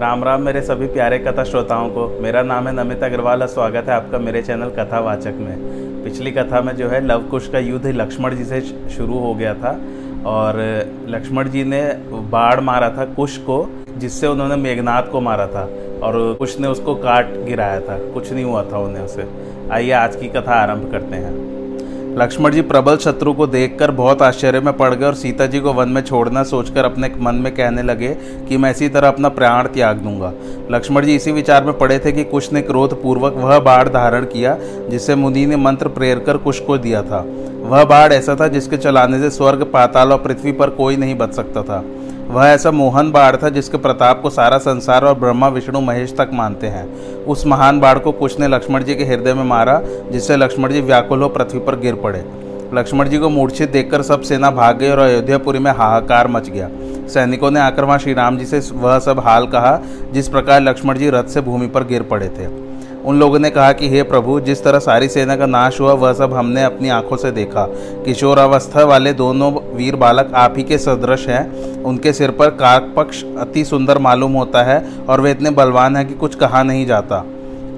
राम राम मेरे सभी प्यारे कथा श्रोताओं को। मेरा नाम है नमित अग्रवाल और स्वागत है आपका मेरे चैनल कथावाचक में। पिछली कथा में जो है लव कुश का युद्ध लक्ष्मण जी से शुरू हो गया था और लक्ष्मण जी ने बाढ़ मारा था कुश को, जिससे उन्होंने मेघनाथ को मारा था और कुश ने उसको काट गिराया था। कुछ नहीं हुआ था उन्हें उसे। आइए आज की कथा आरंभ करते हैं। लक्ष्मण जी प्रबल शत्रु को देखकर बहुत आश्चर्य में पड़ गए और सीता जी को वन में छोड़ना सोचकर अपने मन में कहने लगे कि मैं इसी तरह अपना प्राण त्याग दूँगा। लक्ष्मण जी इसी विचार में पड़े थे कि कुश ने क्रोध पूर्वक वह बाढ़ धारण किया, जिसे मुनि ने मंत्र प्रेर कर कुश को दिया था। वह बाढ़ ऐसा था जिसके चलाने से स्वर्ग, पाताल और पृथ्वी पर कोई नहीं बच सकता था। वह ऐसा मोहन बाढ़ था जिसके प्रताप को सारा संसार और ब्रह्मा, विष्णु, महेश तक मानते हैं। उस महान बाढ़ को कुछ ने लक्ष्मण जी के हृदय में मारा, जिससे लक्ष्मण जी व्याकुल हो पृथ्वी पर गिर पड़े। लक्ष्मण जी को मूर्छित देखकर सब सेना भाग गई और अयोध्यापुरी में हाहाकार मच गया। सैनिकों ने आकर वहाँ श्री राम जी से वह सब हाल कहा, जिस प्रकार लक्ष्मण जी रथ से भूमि पर गिर पड़े थे। उन लोगों ने कहा कि, हे प्रभु, जिस तरह सारी सेना का नाश हुआ, वह सब हमने अपनी आँखों से देखा। किशोर अवस्था वाले दोनों वीर बालक आप ही के सदृश हैं। उनके सिर पर काक पक्ष अति सुंदर मालूम होता है और वे इतने बलवान हैं कि कुछ कहा नहीं जाता।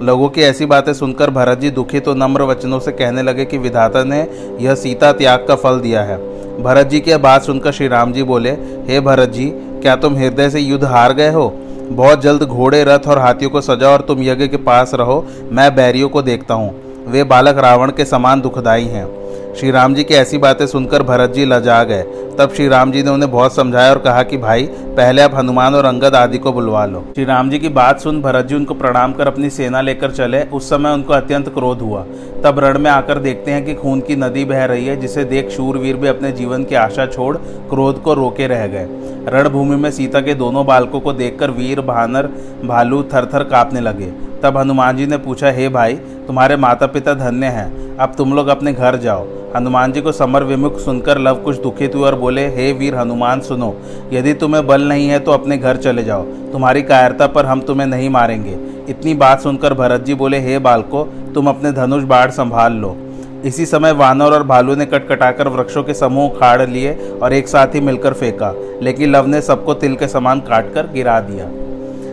लोगों की ऐसी बातें सुनकर भरत जी दुखी तो नम्र वचनों से कहने लगे कि, विधाता ने यह सीता त्याग का फल दिया है। भरत जी की बात सुनकर श्री राम जी बोले, हे भरत जी, क्या तुम हृदय से युद्ध हार गए हो? बहुत जल्द घोड़े, रथ और हाथियों को सजाओ और तुम यज्ञ के पास रहो। मैं बैरियों को देखता हूँ। वे बालक रावण के समान दुखदाई हैं। श्री राम जी की ऐसी बातें सुनकर भरत जी लजा गए। तब श्री राम जी ने उन्हें बहुत समझाया और कहा कि भाई, पहले आप हनुमान और अंगद आदि को बुलवा लो। श्री राम जी की बात सुन भरत जी उनको प्रणाम कर अपनी सेना लेकर चले। उस समय उनको अत्यंत क्रोध हुआ। तब रण में आकर देखते हैं कि खून की नदी बह रही है, जिसे देख शूरवीर भी अपने जीवन की आशा छोड़ क्रोध को रोके रह गए। रणभूमि में सीता के दोनों बालकों को देखकर वीर, भानर, भालू थर थर कांपने लगे। तब हनुमान जी ने पूछा, हे भाई, तुम्हारे माता पिता धन्य हैं। अब तुम लोग अपने घर जाओ। हनुमान जी को समर विमुख सुनकर लव कुछ दुखित हुए और बोले, हे वीर हनुमान, सुनो, यदि तुम्हें बल नहीं है तो अपने घर चले जाओ। तुम्हारी कायरता पर हम तुम्हें नहीं मारेंगे। इतनी बात सुनकर भरत जी बोले, हे बालको, तुम अपने धनुष बाढ़ संभाल लो। इसी समय वानर और भालू ने कटकटाकर वृक्षों के समूह उखाड़ लिए और एक साथ ही मिलकर फेंका। लेकिन लव ने सबको तिल के समान काटकर गिरा दिया।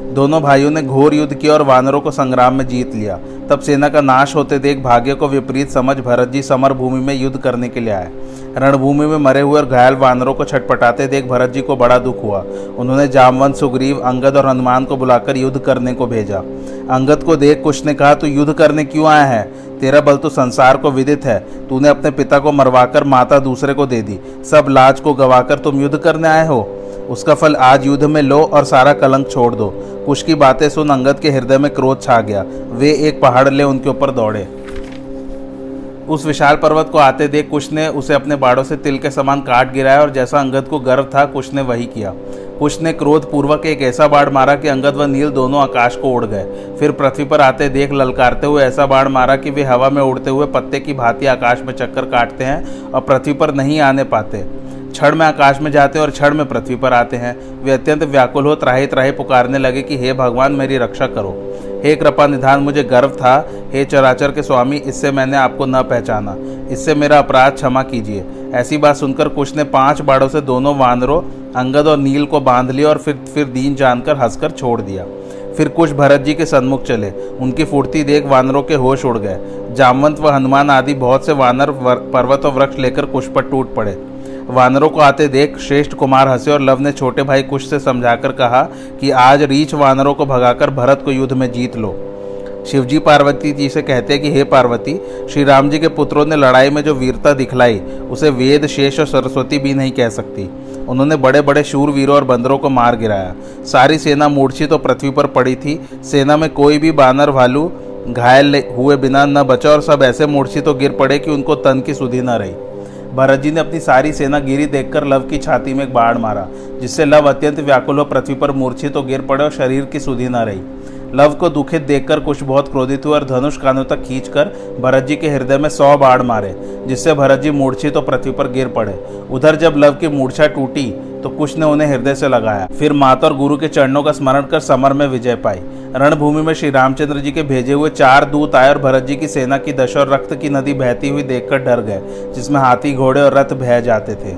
दोनों भाइयों ने घोर युद्ध किया और वानरों को संग्राम में जीत लिया। तब सेना का नाश होते देख भाग्य को विपरीत समझ भरत जी समर भूमि में युद्ध करने के लिए आए। रणभूमि में मरे हुए और घायल वानरों को छटपटाते देख भरत जी को बड़ा दुख हुआ। उन्होंने जामवंत, सुग्रीव, अंगद और हनुमान को बुलाकर युद्ध करने को भेजा। अंगद को देख कुछ ने कहा, तू युद्ध करने क्यों आया है? तेरा बल तो संसार को विदित है। तूने अपने पिता को मरवाकर माता दूसरे को दे दी। सब लाज को गवाकर तुम युद्ध करने आए हो। उसका फल आज युद्ध में लो और सारा कलंक छोड़ दो। कुश की बातें सुन अंगद के हृदय में क्रोध छा गया। वे एक पहाड़ ले उनके ऊपर दौड़े। उस विशाल पर्वत को आते देख कुछ ने उसे अपने बाड़ों से तिल के समान काट गिराया और जैसा अंगद को गर्व था, कुश ने वही किया। कुछ ने क्रोध पूर्वक एक ऐसा बाढ़ मारा कि अंगद व नील दोनों आकाश को उड़ गए। फिर पृथ्वी पर आते देख ललकारते हुए ऐसा बाढ़ मारा कि वे हवा में उड़ते हुए पत्ते की भांति आकाश में चक्कर काटते हैं और पृथ्वी पर नहीं आने पाते। क्षण में आकाश में जाते और क्षण में पृथ्वी पर आते हैं। वे अत्यंत व्याकुल हो त्राही त्राही पुकारने लगे कि, हे भगवान, मेरी रक्षा करो। हे कृपा निधान, मुझे गर्व था। हे चराचर के स्वामी, इससे मैंने आपको न पहचाना। इससे मेरा अपराध क्षमा कीजिए। ऐसी बात सुनकर कुछ ने पाँच बाड़ों से दोनों वानरों, अंगद और नील को बाँध लिया और फिर फिर दीन जानकर हंसकर छोड़ दिया। फिर कुछ भरत जी के सन्मुख चले। उनकी फुर्ती देख वानरों के होश उड़ गए। जामवंत व हनुमान आदि बहुत से वानर पर्वत और वृक्ष लेकर कुछ पर टूट पड़े। वानरों को आते देख श्रेष्ठ कुमार हंसे और लव ने छोटे भाई कुश से समझाकर कहा कि आज रीछ वानरों को भगाकर भरत को युद्ध में जीत लो। शिवजी पार्वती जी से कहते हैं कि, हे पार्वती श्री राम जी के पुत्रों ने लड़ाई में जो वीरता दिखलाई, उसे वेद, शेष और सरस्वती भी नहीं कह सकती। उन्होंने बड़े बड़े शूर वीरों और बंदरों को मार गिराया। सारी सेना मूर्छित तो पृथ्वी पर पड़ी थी। सेना में कोई भी बानर भालू घायल हुए बिना न बचा और सब ऐसे मूर्छित तो गिर पड़े कि उनको तन की सुधी न रही। भरत जी ने अपनी सारी सेना गिरी देखकर लव की छाती में एक बाढ़ मारा, जिससे लव अत्यंत व्याकुल हो पृथ्वी पर मूर्छित तो गिर पड़े और शरीर की सुधी न रही। लव को दुखित देखकर कुछ बहुत क्रोधित हुए और धनुष कानों तक खींचकर भरत जी के हृदय में सौ बाढ़ मारे, जिससे भरत जी मूर्छित तो पृथ्वी पर गिर पड़े। उधर जब लव की मूर्छा टूटी तो कुछ ने उन्हें हृदय से लगाया। फिर माता और गुरु के चरणों का स्मरण कर समर में विजय पाई। रणभूमि में श्री रामचंद्र जी के भेजे हुए चार दूत आए और भरत जी की सेना की दशा और रक्त की नदी बहती हुई देखकर डर गए, जिसमें हाथी, घोड़े और रथ बह जाते थे।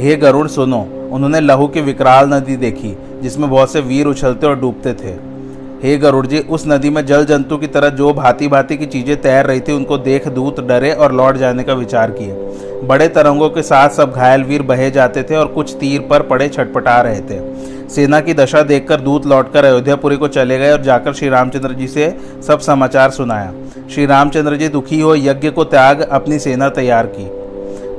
हे गरुण सुनो, उन्होंने लहू की विकराल नदी देखी, जिसमें बहुत से वीर उछलते और डूबते थे। हे गरुड़ जी, उस नदी में जल जंतु की तरह जो भांति भांति की चीज़ें तैर रही थी, उनको देख दूत डरे और लौट जाने का विचार किए। बड़े तरंगों के साथ सब घायल वीर बहे जाते थे और कुछ तीर पर पड़े छटपटा रहे थे। सेना की दशा देखकर दूत लौटकर अयोध्यापुरी को चले गए और जाकर श्री रामचंद्र जी से सब समाचार सुनाया। श्री रामचंद्र जी दुखी हो, यज्ञ को त्याग, अपनी सेना तैयार की।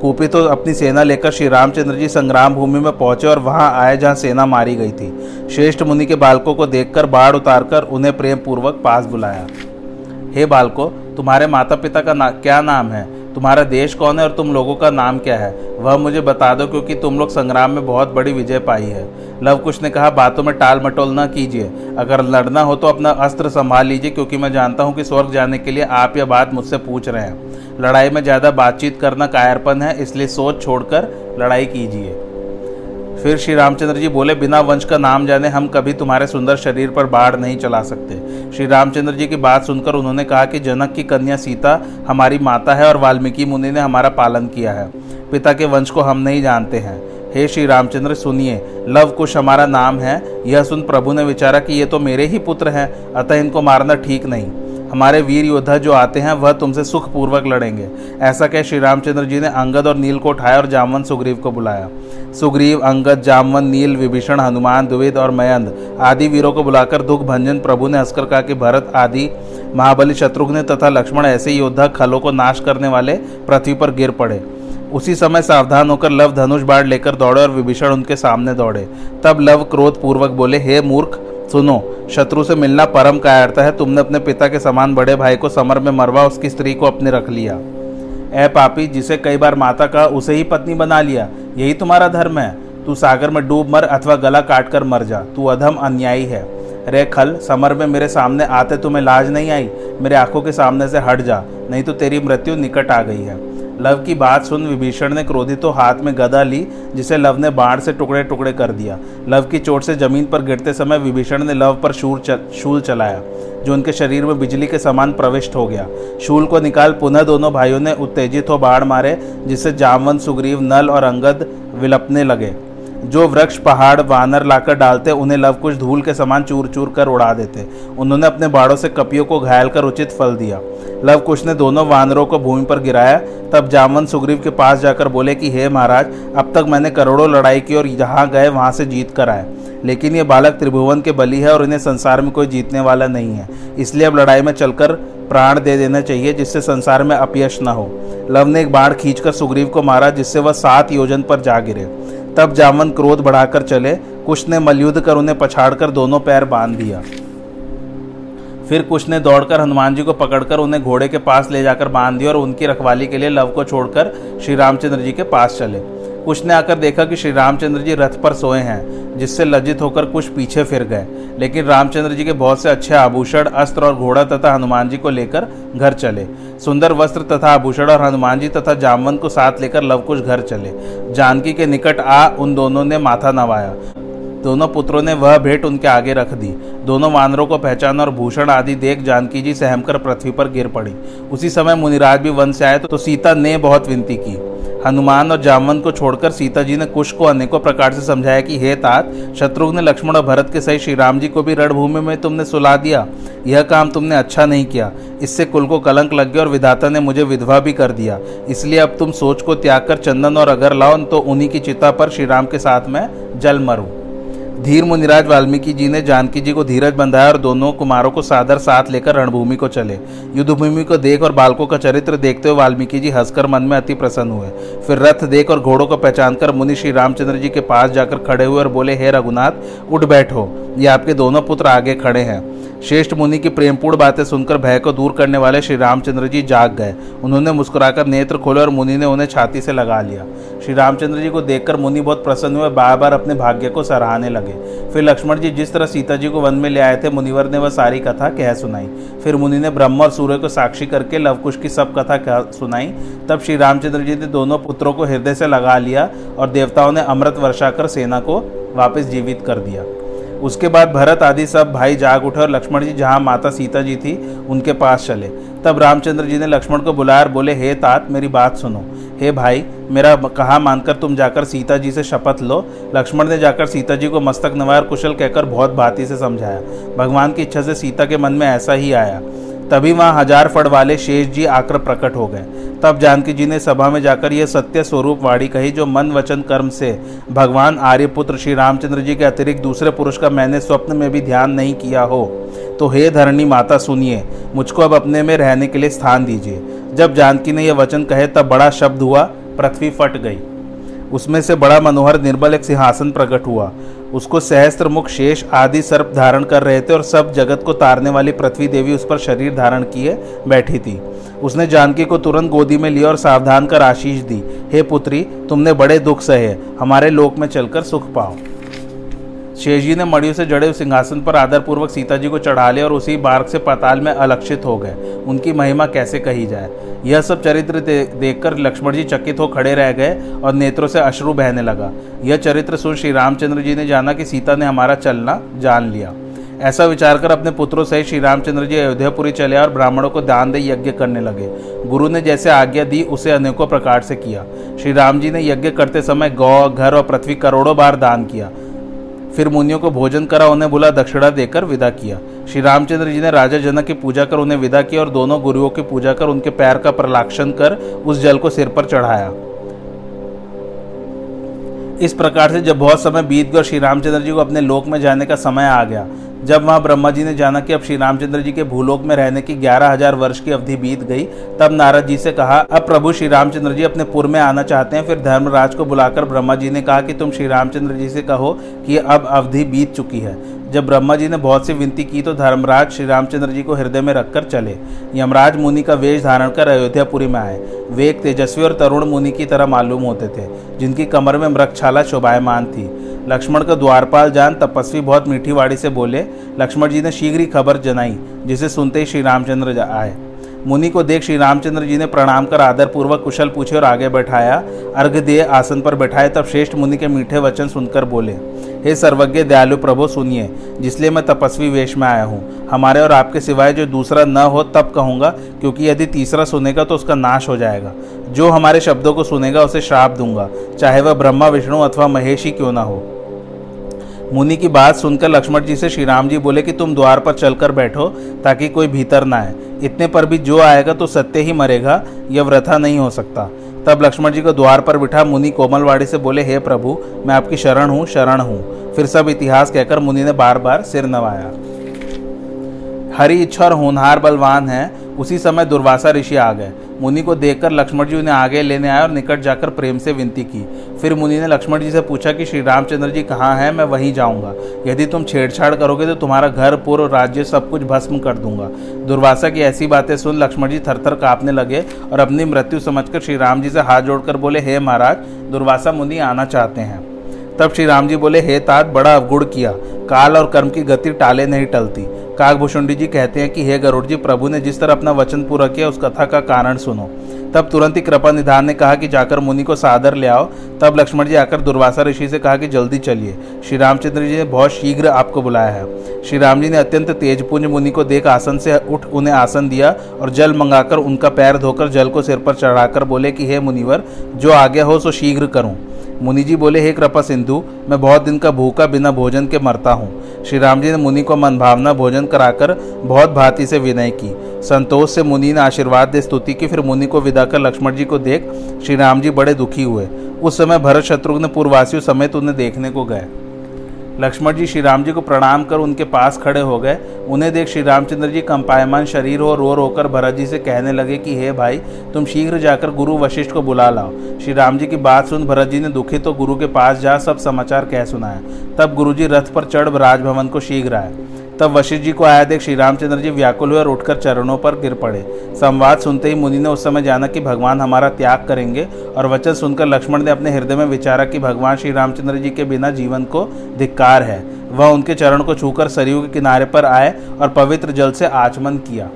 कुपित तो अपनी सेना लेकर श्री रामचंद्र जी संग्राम भूमि में पहुँचे और वहाँ आए जहाँ सेना मारी गई थी। श्रेष्ठ मुनि के बालकों को देखकर बाढ़ उतारकर उन्हें प्रेम पूर्वक पास बुलाया। हे बालको तुम्हारे माता पिता का ना, क्या नाम है? तुम्हारा देश कौन है और तुम लोगों का नाम क्या है? वह मुझे बता दो क्योंकि तुम लोग संग्राम में बहुत बड़ी विजय पाई है। लवकुश ने कहा, बातों में टाल मटोल न कीजिए। अगर लड़ना हो तो अपना अस्त्र संभाल लीजिए, क्योंकि मैं जानता हूँ कि स्वर्ग जाने के लिए आप यह बात मुझसे पूछ रहे हैं। लड़ाई में ज़्यादा बातचीत करना कायरपन है, इसलिए सोच छोड़कर लड़ाई कीजिए। फिर श्री रामचंद्र जी बोले, बिना वंश का नाम जाने हम कभी तुम्हारे सुंदर शरीर पर बाढ़ नहीं चला सकते। श्री रामचंद्र जी की बात सुनकर उन्होंने कहा कि जनक की कन्या सीता हमारी माता है और वाल्मीकि मुनि ने हमारा पालन किया है। पिता के वंश को हम नहीं जानते हैं। हे श्री रामचंद्र, सुनिए, लव कुश हमारा नाम है। यह सुन प्रभु ने विचारा कि ये तो मेरे ही पुत्र हैं, अतः इनको मारना ठीक नहीं। हमारे वीर योद्धा जो आते हैं, वह तुमसे सुखपूर्वक लड़ेंगे। ऐसा कह श्री रामचंद्र जी ने अंगद और नील को उठाया और जामवन सुग्रीव को बुलाया। सुग्रीव, अंगद, जामवन, नील, विभीषण, हनुमान, द्विवेद और मयंद आदि वीरों को बुलाकर दुख, भंजन, प्रभु ने हंसकर कहा कि भरत आदि महाबली शत्रुघ्न तथा लक्ष्मण ऐसे योद्धा खलों को नाश करने वाले पृथ्वी पर गिर पड़े। उसी समय सावधान होकर लव धनुष बाढ़ लेकर दौड़े और विभीषण उनके सामने दौड़े। तब लव क्रोध पूर्वक बोले, हे मूर्ख सुनो, शत्रु से मिलना परम कायरता है। तुमने अपने पिता के समान बड़े भाई को समर में मरवा, उसकी स्त्री को अपने रख लिया। ए पापी, जिसे कई बार माता का, उसे ही पत्नी बना लिया। यही तुम्हारा धर्म है। तू सागर में डूब मर अथवा गला काट कर मर जा। तू अधम अन्यायी है। रे खल, समर में मेरे सामने आते तुम्हें लाज नहीं आई। मेरे आँखों के सामने से हट जा, नहीं तो तेरी मृत्यु निकट आ गई है। लव की बात सुन विभीषण ने क्रोधित तो हाथ में गदा ली जिसे लव ने बाढ़ से टुकड़े टुकड़े कर दिया। लव की चोट से ज़मीन पर गिरते समय विभीषण ने लव पर शूर चल, शूल चलाया जो उनके शरीर में बिजली के समान प्रविष्ट हो गया। शूल को निकाल पुनः दोनों भाइयों ने उत्तेजित हो बाढ़ मारे जिससे जामवंत सुग्रीव नल और अंगद विलपने लगे। जो वृक्ष, पहाड़, वानर लाकर डालते, उन्हें लव कुछ धूल के समान चूर चूर कर उड़ा देते। उन्होंने अपने बाड़ों से कपियों को घायल कर उचित फल दिया। लव कुश ने दोनों वानरों को भूमि पर गिराया। तब जामन सुग्रीव के पास जाकर बोले कि, हे महाराज, अब तक मैंने करोड़ों लड़ाई की और जहाँ गए, वहाँ से जीत कर आए। लेकिन ये बालक त्रिभुवन के बली है और इन्हें संसार में कोई जीतने वाला नहीं है। इसलिए अब लड़ाई में चलकर प्राण दे देना चाहिए, जिससे संसार में अपयश न हो। लव ने एक बाढ़ खींचकर सुग्रीव को मारा, जिससे वह सात योजन पर जा गिरे। तब जामन क्रोध बढ़ाकर चले। कुश ने मलयुद्ध कर उन्हें पछाड़कर दोनों पैर बाँध दिया। फिर कुश ने दौड़कर हनुमान जी को पकड़कर उन्हें घोड़े के पास ले जाकर बाँध दिया और उनकी रखवाली के लिए लव को छोड़कर श्री रामचंद्र जी के पास चले। कुश ने आकर देखा कि श्री रामचंद्र जी रथ पर सोए हैं, जिससे लज्जित होकर कुछ पीछे फिर गए। लेकिन रामचंद्र जी के बहुत से अच्छे आभूषण, अस्त्र और घोड़ा तथा हनुमान जी को लेकर घर चले। सुंदर वस्त्र तथा आभूषण और हनुमान जी तथा जामवंत को साथ लेकर लवकुश घर चले। जानकी के निकट आ उन दोनों ने माथा नवाया। दोनों पुत्रों ने वह भेंट उनके आगे रख दी। दोनों वानरों को पहचान और भूषण आदि देख जानकी जी सहमकर पृथ्वी पर गिर पड़ी। उसी समय मुनिराज भी वन से आए तो सीता ने बहुत विनती की। हनुमान और जामवंत को छोड़कर सीता जी ने कुश को अनेकों प्रकार से समझाया कि, हे तात, शत्रुघ्न, लक्ष्मण और भरत के सही श्री राम जी को भी रणभूमि में तुमने सुला दिया। यह काम तुमने अच्छा नहीं किया। इससे कुल को कलंक लग गया और विधाता ने मुझे विधवा भी कर दिया। इसलिए अब तुम सोच को त्याग कर चंदन और अगर लाओ तो उन्हीं की चिता पर श्री राम के साथ में जल मरूं। धीर मुनिराज वाल्मीकि जी ने, जानकी जी को धीरज बंधाया और दोनों कुमारों को सादर साथ लेकर रणभूमि को चले। युद्धभूमि को देख और बालकों का चरित्र देखते हुए वाल्मीकि जी हंसकर मन में अति प्रसन्न हुए। फिर रथ देख और घोड़ों को पहचान कर मुनि श्री रामचंद्र जी के पास जाकर खड़े हुए और बोले, हे रघुनाथ, उठ बैठो। ये आपके दोनों पुत्र आगे खड़े हैं। श्रेष्ठ मुनि की प्रेमपूर्ण बातें सुनकर भय को दूर करने वाले श्री रामचंद्र जी जाग गए। उन्होंने मुस्कुराकर नेत्र खोले और मुनि ने उन्हें छाती से लगा लिया। श्री रामचंद्र जी को देखकर मुनि बहुत प्रसन्न हुए बार बार अपने भाग्य को सराहने लगे। फिर लक्ष्मण जी जिस तरह सीता जी को वन में ले आए थे, मुनिवर ने वह सारी कथा कह सुनाई। फिर मुनि ने ब्रह्म और सूर्य को साक्षी करके लवकुश की सब कथा कह सुनाई। तब श्री रामचंद्र जी ने दोनों पुत्रों को हृदय से लगा लिया और देवताओं ने अमृत वर्षा कर सेना को वापस जीवित कर दिया। उसके बाद भरत आदि सब भाई जाग उठे और लक्ष्मण जी, जहाँ माता सीता जी थी, उनके पास चले। तब रामचंद्र जी ने लक्ष्मण को बुलाया बोले, हे तात, मेरी बात सुनो। हे भाई, मेरा कहा मानकर तुम जाकर सीता जी से शपथ लो। लक्ष्मण ने जाकर सीता जी को मस्तक नवाया और कुशल कहकर बहुत भांति से समझाया। भगवान की इच्छा से सीता के मन में ऐसा ही आया। तभी वहाँ हज़ार फड़ वाले शेष जी आकर प्रकट हो गए। तब जानकी जी ने सभा में जाकर यह सत्य स्वरूप वाणी कही जो मन वचन कर्म से। भगवान आर्यपुत्र श्री रामचंद्र जी के अतिरिक्त दूसरे पुरुष का मैंने स्वप्न में भी ध्यान नहीं किया हो। तो हे धरणी माता सुनिए, मुझको अब अपने में रहने के लिए स्थान दीजिए। जब जानकी ने यह वचन कहे तब बड़ा शब्द हुआ, पृथ्वी फट गई। उसमें से बड़ा मनोहर निर्बल एक सिंहासन प्रकट हुआ। उसको सहस्त्र मुख, शेष आदि सर्प धारण कर रहे थे और सब जगत को तारने वाली पृथ्वी देवी उस पर शरीर धारण किए बैठी थी। उसने जानकी को तुरंत गोदी में लिया और सावधान कर आशीष दी, हे पुत्री, तुमने बड़े दुख सहे, हमारे लोक में चलकर सुख पाओ। शेषजी ने मड़ियों से जड़े सिंहासन पर आदरपूर्वक सीता जी को चढ़ा लिया और उसी बार्ग से पाताल में अलक्षित हो गए। उनकी महिमा कैसे कही जाए? यह सब चरित्र दे, देखकर लक्ष्मण जी चकित हो खड़े रह गए और नेत्रों से अश्रु बहने लगा। यह चरित्र सुन श्री रामचंद्र जी ने जाना कि सीता ने हमारा चलना जान लिया। ऐसा विचार कर अपने पुत्रों सहित श्री रामचंद्र जी अयोध्यापुरी चले और ब्राह्मणों को दान दे यज्ञ करने लगे। गुरु ने जैसे आज्ञा दी उसे अनेकों प्रकार से किया। श्री राम जी ने यज्ञ करते समय गौ घर और पृथ्वी करोड़ों बार दान किया। फिर मुनियों को भोजन करा, उन्हें बुला, दक्षिणा देकर विदा किया। श्री रामचंद्र जी ने राजा जनक की पूजा कर उन्हें विदा किया और दोनों गुरुओं की पूजा कर उनके पैर का प्रलाक्षण कर उस जल को सिर पर चढ़ाया। इस प्रकार से जब बहुत समय बीत गया श्री रामचंद्र जी को अपने लोक में जाने का समय आ गया जब वहाँ ब्रह्मा जी ने जाना कि अब श्री रामचंद्र जी के भूलोक में रहने की ग्यारह हज़ार वर्ष की अवधि बीत गई, तब नारद जी से कहा, अब प्रभु श्री रामचंद्र जी अपने पुर में आना चाहते हैं, फिर धर्मराज को बुलाकर ब्रह्मा जी ने कहा कि तुम श्री रामचंद्र जी से कहो कि अब अवधि बीत चुकी है। जब ब्रह्मा जी ने बहुत सी विनती की तो धर्मराज श्री रामचंद्र जी को हृदय में रखकर चले। यमराज मुनि का वेश धारण कर अयोध्यापुरी में आए। वे एक तेजस्वी और तरुण मुनि की तरह मालूम होते थे, जिनकी कमर में मृक्षाला शोभायमान थी। लक्ष्मण का द्वारपाल जान तपस्वी बहुत मीठी वाड़ी से बोले, लक्ष्मण जी ने शीघ्र ही खबर जनाई, जिसे सुनते ही श्री रामचंद्र आए। मुनि को देख श्री रामचंद्र जी ने प्रणाम कर आदरपूर्वक कुशल पूछे और आगे बैठाया अर्घ दिए आसन पर बैठाए, तब श्रेष्ठ मुनि के मीठे वचन सुनकर बोले, हे सर्वज्ञ दयालु प्रभु, सुनिए, जिसलिए मैं तपस्वी वेश में आया हूँ। हमारे और आपके सिवाय जो दूसरा न हो, तब कहूँगा, क्योंकि यदि तीसरा सुनेगा तो उसका नाश हो जाएगा। जो हमारे शब्दों को सुनेगा, उसे श्राप दूँगा, चाहे वह ब्रह्मा, विष्णु अथवा महेश ही क्यों ना हो। मुनि की बात सुनकर लक्ष्मण जी से श्री राम जी बोले कि तुम द्वार पर चलकर बैठो ताकि कोई भीतर ना आए। इतने पर भी जो आएगा तो सत्य ही मरेगा, यह व्रथा नहीं हो सकता। तब लक्ष्मण जी को द्वार पर बिठा मुनि कोमलवाड़ी से बोले, हे प्रभु, मैं आपकी शरण हूँ शरण हूँ। फिर सब इतिहास कहकर मुनि ने बार बार सिर नवाया। हरी इच्छा और होनहार बलवान है, उसी समय दुर्वासा ऋषि आ गए। मुनि को देखकर लक्ष्मण जी उन्हें आगे लेने आए और निकट जाकर प्रेम से विनती की। फिर मुनि ने लक्ष्मण जी से पूछा कि, श्री रामचंद्र जी कहाँ हैं? मैं वहीं जाऊँगा। यदि तुम छेड़छाड़ करोगे तो तुम्हारा घर, पूर्व राज्य सब कुछ भस्म कर दूँगा। दुर्वासा की ऐसी बातें सुन लक्ष्मण जी थर थर कांपने लगे और अपनी मृत्यु समझकर श्री राम जी से हाथ जोड़कर बोले, हे महाराज, दुर्वासा मुनि आना चाहते हैं। तब श्री राम जी बोले, हे तात, बड़ा अवगुण किया। काल और कर्म की गति टाले नहीं टलती। काकभूषुंडी जी कहते हैं कि हे गरुड़ जी, प्रभु ने जिस तरह अपना वचन पूरा किया, उस कथा का कारण सुनो। तब तुरंत ही कृपा निधान ने कहा कि जाकर मुनि को सादर ले आओ। तब लक्ष्मण जी आकर दुर्वासा ऋषि से कहा कि जल्दी चलिए। श्री रामचंद्र जी ने बहुत शीघ्र आपको बुलाया है। श्री राम जी ने अत्यंत तेजपुंज मुनि को देख आसन से उठ उन्हें आसन दिया और जल मंगाकर उनका पैर धोकर जल को सिर पर चढ़ाकर बोले कि, हे मुनिवर, जो आज्ञा हो, सो शीघ्र करूँ। मुनि जी बोले, हे कृपा सिंधु, मैं बहुत दिन का भूखा बिना भोजन के मरता हूँ। श्री राम जी ने मुनि को मनभावना भोजन कराकर बहुत भांति से विनय की। संतोष से मुनि ने आशीर्वाद दे स्तुति की, फिर मुनि को विदा कर लक्ष्मण जी को देख श्री राम जी बड़े दुखी हुए। उस समय भरत शत्रुघ्न पूर्ववासियों समेत उन्हें देखने को गए। लक्ष्मण जी श्री राम जी को प्रणाम कर उनके पास खड़े हो गए। उन्हें देख श्री रामचंद्र जी कंपायमान शरीर हो रो रोकर भरत जी से कहने लगे कि, हे भाई, तुम शीघ्र जाकर गुरु वशिष्ठ को बुला लाओ। श्री राम जी की बात सुन भरत जी ने दुखी तो गुरु के पास जा सब समाचार कह सुनाया। तब गुरु जी रथ पर चढ़ राजभवन को शीघ्र आए। तब वशिष्ठ जी को आया देख श्री रामचंद्र जी व्याकुल हुए और उठकर चरणों पर गिर पड़े। संवाद सुनते ही मुनि ने उस समय जाना कि भगवान हमारा त्याग करेंगे और वचन सुनकर लक्ष्मण ने अपने हृदय में विचारा कि भगवान श्री रामचंद्र जी के बिना जीवन को धिक्कार है। वह उनके चरण को छूकर सरयू के किनारे पर आए और पवित्र जल से आचमन किया।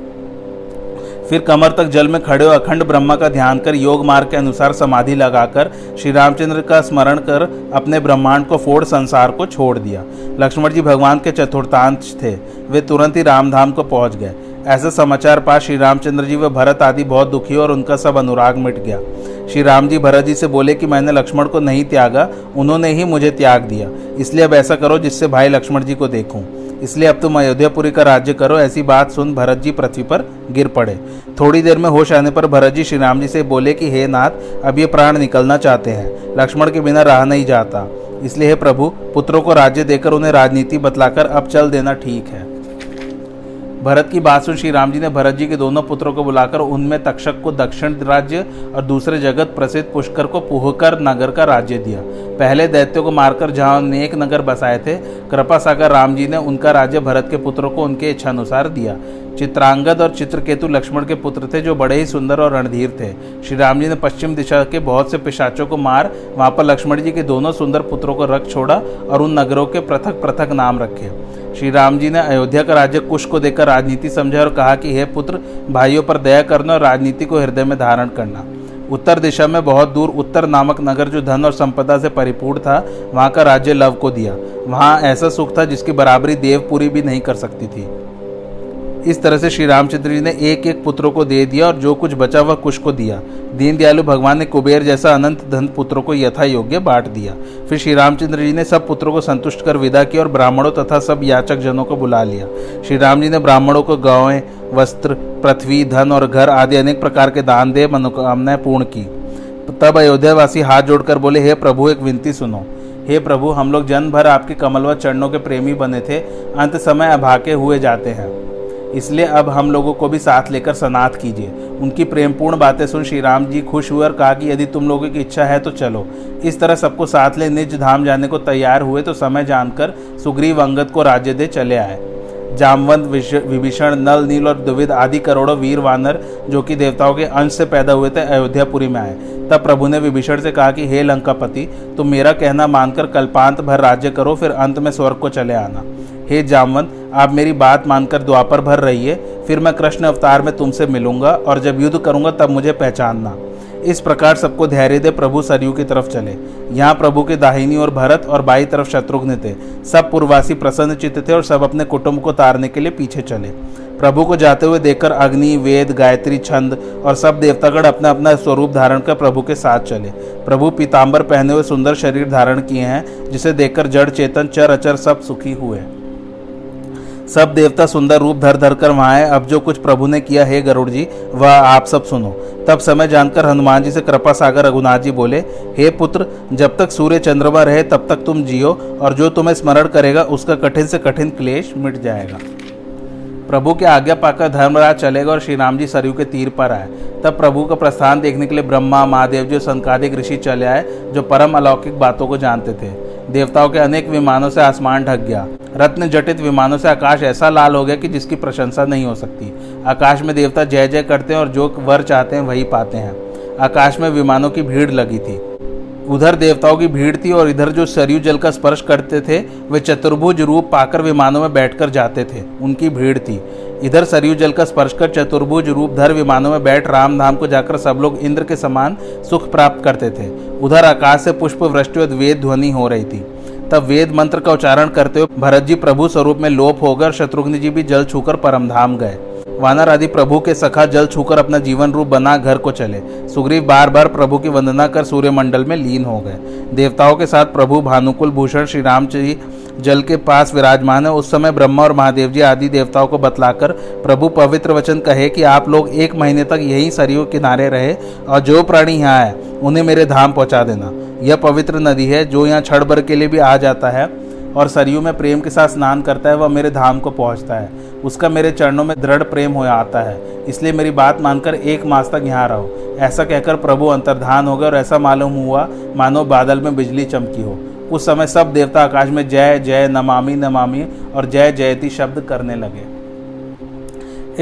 फिर कमर तक जल में खड़े हो अखंड ब्रह्मा का ध्यान कर योग मार्ग के अनुसार समाधि लगाकर श्री रामचंद्र का स्मरण कर अपने ब्रह्मांड को फोड़ संसार को छोड़ दिया। लक्ष्मण जी भगवान के चतुर्थांश थे। वे तुरंत ही रामधाम को पहुँच गए। ऐसा समाचार पा श्री रामचंद्र जी, व भरत आदि बहुत दुखी और उनका सब अनुराग मिट गया। श्री राम जी भरत जी से बोले कि मैंने लक्ष्मण को नहीं त्यागा, उन्होंने ही मुझे त्याग दिया। इसलिए अब ऐसा करो जिससे भाई लक्ष्मण जी को देखूँ। इसलिए अब तुम अयोध्यापुरी का राज्य करो, ऐसी बात सुन भरत जी पृथ्वी पर गिर पड़े। थोड़ी देर में होश आने पर भरत जी श्री राम जी से बोले कि, हे नाथ, अब ये प्राण निकलना चाहते हैं। लक्ष्मण के बिना रहा नहीं जाता। इसलिए हे प्रभु, पुत्रों को राज्य देकर उन्हें राजनीति बतलाकर अब चल देना ठीक है। भरत की बात सुन श्री राम जी ने भरत जी के दोनों पुत्रों को बुलाकर उनमें तक्षक को दक्षिण राज्य और दूसरे जगत प्रसिद्ध पुष्कर को पुहकर नगर का राज्य दिया। पहले दैत्यों को मारकर जहाँ नेक नगर बसाए थे, कृपा सागर राम जी ने उनका राज्य भरत के पुत्रों को उनके इच्छानुसार दिया। चित्रांगद और चित्रकेतु लक्ष्मण के पुत्र थे जो बड़े ही सुंदर और रणधीर थे। श्री राम जी ने पश्चिम दिशा के बहुत से पिशाचों को मार, वहाँ पर लक्ष्मण जी के दोनों सुंदर पुत्रों को रख छोड़ा और उन नगरों के पृथक पृथक नाम रखे। श्री राम जी ने अयोध्या का राज्य कुश को देकर राजनीति समझा और कहा कि हे पुत्र, भाइयों पर दया करना और राजनीति को हृदय में धारण करना। उत्तर दिशा में बहुत दूर उत्तर नामक नगर जो धन और संपदा से परिपूर्ण था, वहाँ का राज्य लव को दिया। वहाँ ऐसा सुख था जिसकी बराबरी देवपुरी भी नहीं कर सकती थी। इस तरह से श्री रामचंद्र जी ने एक एक पुत्रों को दे दिया और जो कुछ बचा वह कुश को दिया। दीन दयालु भगवान ने कुबेर जैसा अनंत धन पुत्रों को यथा योग्य बांट दिया। फिर श्री रामचंद्र जी ने सब पुत्रों को संतुष्ट कर विदा किया और ब्राह्मणों तथा सब याचक जनों को बुला लिया। श्री राम जी ने ब्राह्मणों को गांवें वस्त्र, पृथ्वी, धन और घर आदि अनेक प्रकार के दान दे मनोकामनाएँ पूर्ण की। तब अयोध्यावासी हाथ जोड़कर बोले, हे प्रभु, एक विनती सुनो। हे प्रभु, हम लोग जन भर आपके कमलवा चरणों के प्रेमी बने थे। अंत समय अभाके हुए जाते हैं। इसलिए अब हम लोगों को भी साथ लेकर सनाथ कीजिए। उनकी प्रेमपूर्ण बातें सुन श्री राम जी खुश हुए और कहा कि यदि तुम लोगों की इच्छा है तो चलो। इस तरह सबको साथ ले निज धाम जाने को तैयार हुए तो समय जानकर सुग्रीव अंगद को राज्य दे चले आए। जामवंत विभीषण, नल, नील और द्विविध आदि करोड़ों वीर वानर जो कि देवताओं के अंश से पैदा हुए थे, अयोध्यापुरी में आए। तब प्रभु ने विभीषण से कहा कि, हे लंकापति, तुम मेरा कहना मानकर कल्पांत भर राज्य करो, फिर अंत में स्वर्ग को चले आना। हे जामवंत, आप मेरी बात मानकर द्वापर भर रहिए, फिर मैं कृष्ण अवतार में तुमसे मिलूँगा और जब युद्ध करूँगा तब मुझे पहचानना। इस प्रकार सबको धैर्य दे प्रभु सरयू की तरफ़ चले। यहाँ प्रभु के दाहिनी और भरत और बाई तरफ़ शत्रुघ्न थे। सब पूर्वासी प्रसन्न चित्त थे और सब अपने कुटुंब को तारने के लिए पीछे चले। प्रभु को जाते हुए देखकर अग्नि, वेद, गायत्री, छंद और सब देवतागण अपना अपना स्वरूप धारण कर प्रभु के साथ चले। प्रभु पीताम्बर पहने हुए सुंदर शरीर धारण किए हैं, जिसे देखकर जड़, चेतन, चर, अचर सब सुखी हुए। सब देवता सुंदर रूप धर धर कर वहाँ आए। अब जो कुछ प्रभु ने किया, है गरुड़ जी, वह आप सब सुनो। तब समय जानकर हनुमान जी से कृपा सागर रघुनाथ जी बोले, हे पुत्र, जब तक सूर्य चंद्रमा रहे, तब तक तुम जियो, और जो तुम्हें स्मरण करेगा, उसका कठिन से कठिन क्लेश मिट जाएगा। प्रभु के आज्ञा पाकर धर्मराज चलेगा और श्री राम जी सरयू के तीर पर आए। तब प्रभु का प्रस्थान देखने के लिए ब्रह्मा, महादेव जी संकादिक ऋषि चले आए, जो परम अलौकिक बातों को जानते थे। देवताओं के अनेक विमानों से आसमान ढक गया। रत्न जटित विमानों से आकाश ऐसा लाल हो गया कि जिसकी प्रशंसा नहीं हो सकती। आकाश में देवता जय जय करते हैं और जो वर चाहते हैं वही पाते हैं। आकाश में विमानों की भीड़ लगी थी। उधर देवताओं की भीड़ थी और इधर जो सरयू जल का स्पर्श करते थे, वे चतुर्भुज रूप पाकर विमानों में बैठकर जाते थे। उनकी भीड़ थी। इधर सरयू जल का स्पर्श कर चतुर्भुज रूप धर विमानों में बैठ राम धाम को जाकर सब लोग इंद्र के समान सुख प्राप्त करते थे। उधर आकाश से पुष्प वृष्टि वेद ध्वनि हो रही थी। तब वेद मंत्र का उच्चारण करते हुए भरत जी प्रभु स्वरूप में लोप होकर शत्रुघ्न जी भी जल छूकर परमधाम गए। वानर आदि प्रभु के सखा जल छूकर अपना जीवन रूप बना घर को चले। सुग्रीव बार बार प्रभु की वंदना कर सूर्यमंडल में लीन हो गए। देवताओं के साथ प्रभु भानुकुल भूषण श्री राम जी जल के पास विराजमान है। उस समय ब्रह्मा और महादेव जी आदि देवताओं को बतलाकर प्रभु पवित्र वचन कहे कि आप लोग एक महीने तक यही सरयू किनारे रहे और जो प्राणी यहाँ आए उन्हें मेरे धाम पहुँचा देना। यह पवित्र नदी है, जो यहाँ क्षण भर के लिए भी आ जाता है और सरयू में प्रेम के साथ स्नान करता है, वह मेरे धाम को पहुँचता है। उसका मेरे चरणों में दृढ़ प्रेम हो आता है। इसलिए मेरी बात मानकर एक मास तक यहाँ रहो। ऐसा कहकर प्रभु अंतर्धान हो गए और ऐसा मालूम हुआ, मानो बादल में बिजली चमकी हो। उस समय सब देवता आकाश में जय जय, नमामि नमामि और जय, जयती शब्द करने लगे।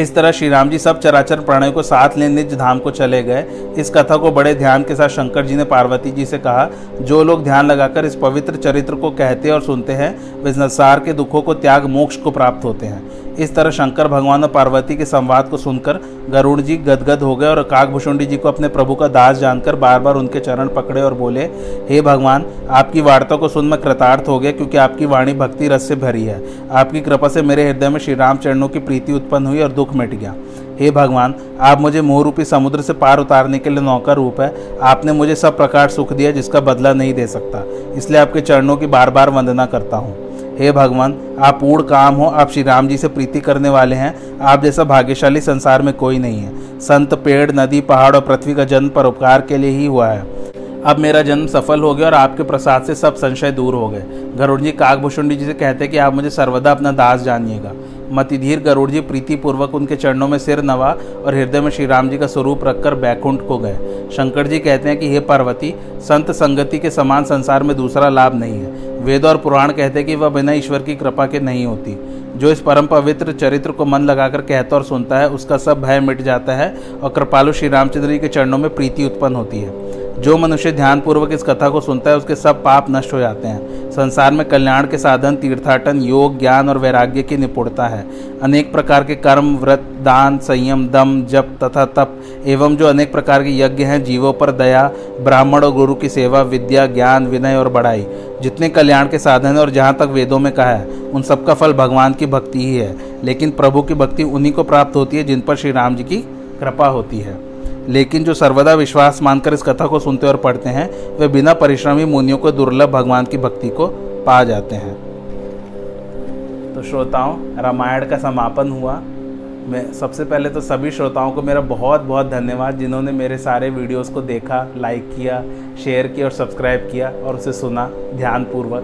इस तरह श्री राम जी सब चराचर प्राणियों को साथ ले निज धाम को चले गए। इस कथा को बड़े ध्यान के साथ शंकर जी ने पार्वती जी से कहा, जो लोग ध्यान लगाकर इस पवित्र चरित्र को कहते और सुनते हैं, वे संसार के दुखों को त्याग, मोक्ष को प्राप्त होते हैं। इस तरह शंकर भगवान और पार्वती के संवाद को सुनकर गरुड़ जी गदगद हो गए और काकभूषुंडी जी को अपने प्रभु का दास जानकर बार बार उनके चरण पकड़े और बोले, हे भगवान, आपकी वार्ता को सुन मैं कृतार्थ हो गया क्योंकि आपकी वाणी भक्ति रस से भरी है। आपकी कृपा से मेरे हृदय में श्री राम चरणों की प्रीति उत्पन्न हुई और दुख मिट गया। हे भगवान, आप मुझे मोह रूपी समुद्र से पार उतारने के लिए नौका रूप है। आपने मुझे सब प्रकार सुख दिया जिसका बदला नहीं दे सकता। इसलिए आपके चरणों की बार बार वंदना करता हूँ। हे भगवान, आप पूर्ण काम हो, आप श्री राम जी से प्रीति करने वाले हैं, आप जैसा भाग्यशाली संसार में कोई नहीं है। संत, पेड़, नदी, पहाड़ और पृथ्वी का जन्म परोपकार के लिए ही हुआ है। अब मेरा जन्म सफल हो गया और आपके प्रसाद से सब संशय दूर हो गए। गरुड़ जी काकभूषुंडी जी से कहते हैं कि आप मुझे सर्वदा अपना दास जानिएगा। मतिधीर गरुड़ जी, प्रीतिपूर्वक उनके चरणों में सिर नवा और हृदय में श्री राम जी का स्वरूप रखकर बैकुंठ को गए। शंकर जी कहते हैं कि, हे पार्वती, संत संगति के समान संसार में दूसरा लाभ नहीं है। वेद और पुराण कहते हैं कि वह बिना ईश्वर की कृपा के नहीं होती। जो इस परम पवित्र चरित्र को मन लगाकर कहता और सुनता है, उसका सब भय मिट जाता है और कृपालु श्री रामचंद्र जी के चरणों में प्रीति उत्पन्न होती है। जो मनुष्य ध्यानपूर्वक इस कथा को सुनता है, उसके सब पाप नष्ट हो जाते हैं। संसार में कल्याण के साधन, तीर्थाटन, योग, ज्ञान और वैराग्य की निपुणता है। अनेक प्रकार के कर्म, व्रत, दान, संयम, दम, जप तथा तप एवं जो अनेक प्रकार के यज्ञ हैं, जीवों पर दया, ब्राह्मण और गुरु की सेवा, विद्या, ज्ञान, विनय और बढ़ाई जितने कल्याण के साधन हैं और जहाँ तक वेदों में कहा है, उन सबका फल भगवान की भक्ति ही है। लेकिन प्रभु की भक्ति उन्हीं को प्राप्त होती है जिन पर श्री राम जी की कृपा होती है। लेकिन जो सर्वदा विश्वास मानकर इस कथा को सुनते और पढ़ते हैं, वे बिना परिश्रमी मुनियों को दुर्लभ भगवान की भक्ति को पा जाते हैं। तो श्रोताओं, रामायण का समापन हुआ। मैं सबसे पहले तो सभी श्रोताओं को मेरा बहुत बहुत धन्यवाद, जिन्होंने मेरे सारे वीडियोस को देखा लाइक किया शेयर किया और सब्सक्राइब किया और उसे सुना ध्यानपूर्वक।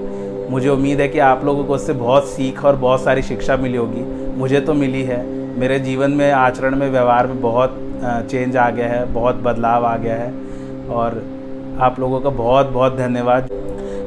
मुझे उम्मीद है कि आप लोगों को उससे बहुत सीख और बहुत सारी शिक्षा मिली होगी। मुझे तो मिली है। मेरे जीवन में, आचरण में, व्यवहार में बहुत चेंज आ गया है, बहुत बदलाव आ गया है। और आप लोगों का बहुत बहुत धन्यवाद।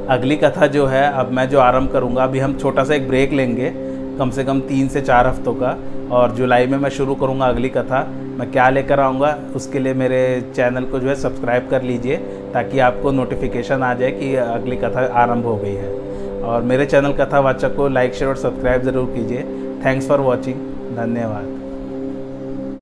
अगली कथा जो है, अब मैं जो आरंभ करूँगा, अभी हम छोटा सा एक ब्रेक लेंगे, कम से कम तीन से चार हफ्तों का। और जुलाई में मैं शुरू करूँगा अगली कथा। मैं क्या लेकर आऊँगा, उसके लिए मेरे चैनल को जो है सब्सक्राइब कर लीजिए, ताकि आपको नोटिफिकेशन आ जाए कि अगली कथा आरंभ हो गई है। और मेरे चैनल कथावाचक को लाइक शेयर और सब्सक्राइब ज़रूर कीजिए। थैंक्स फॉर वॉचिंग धन्यवाद।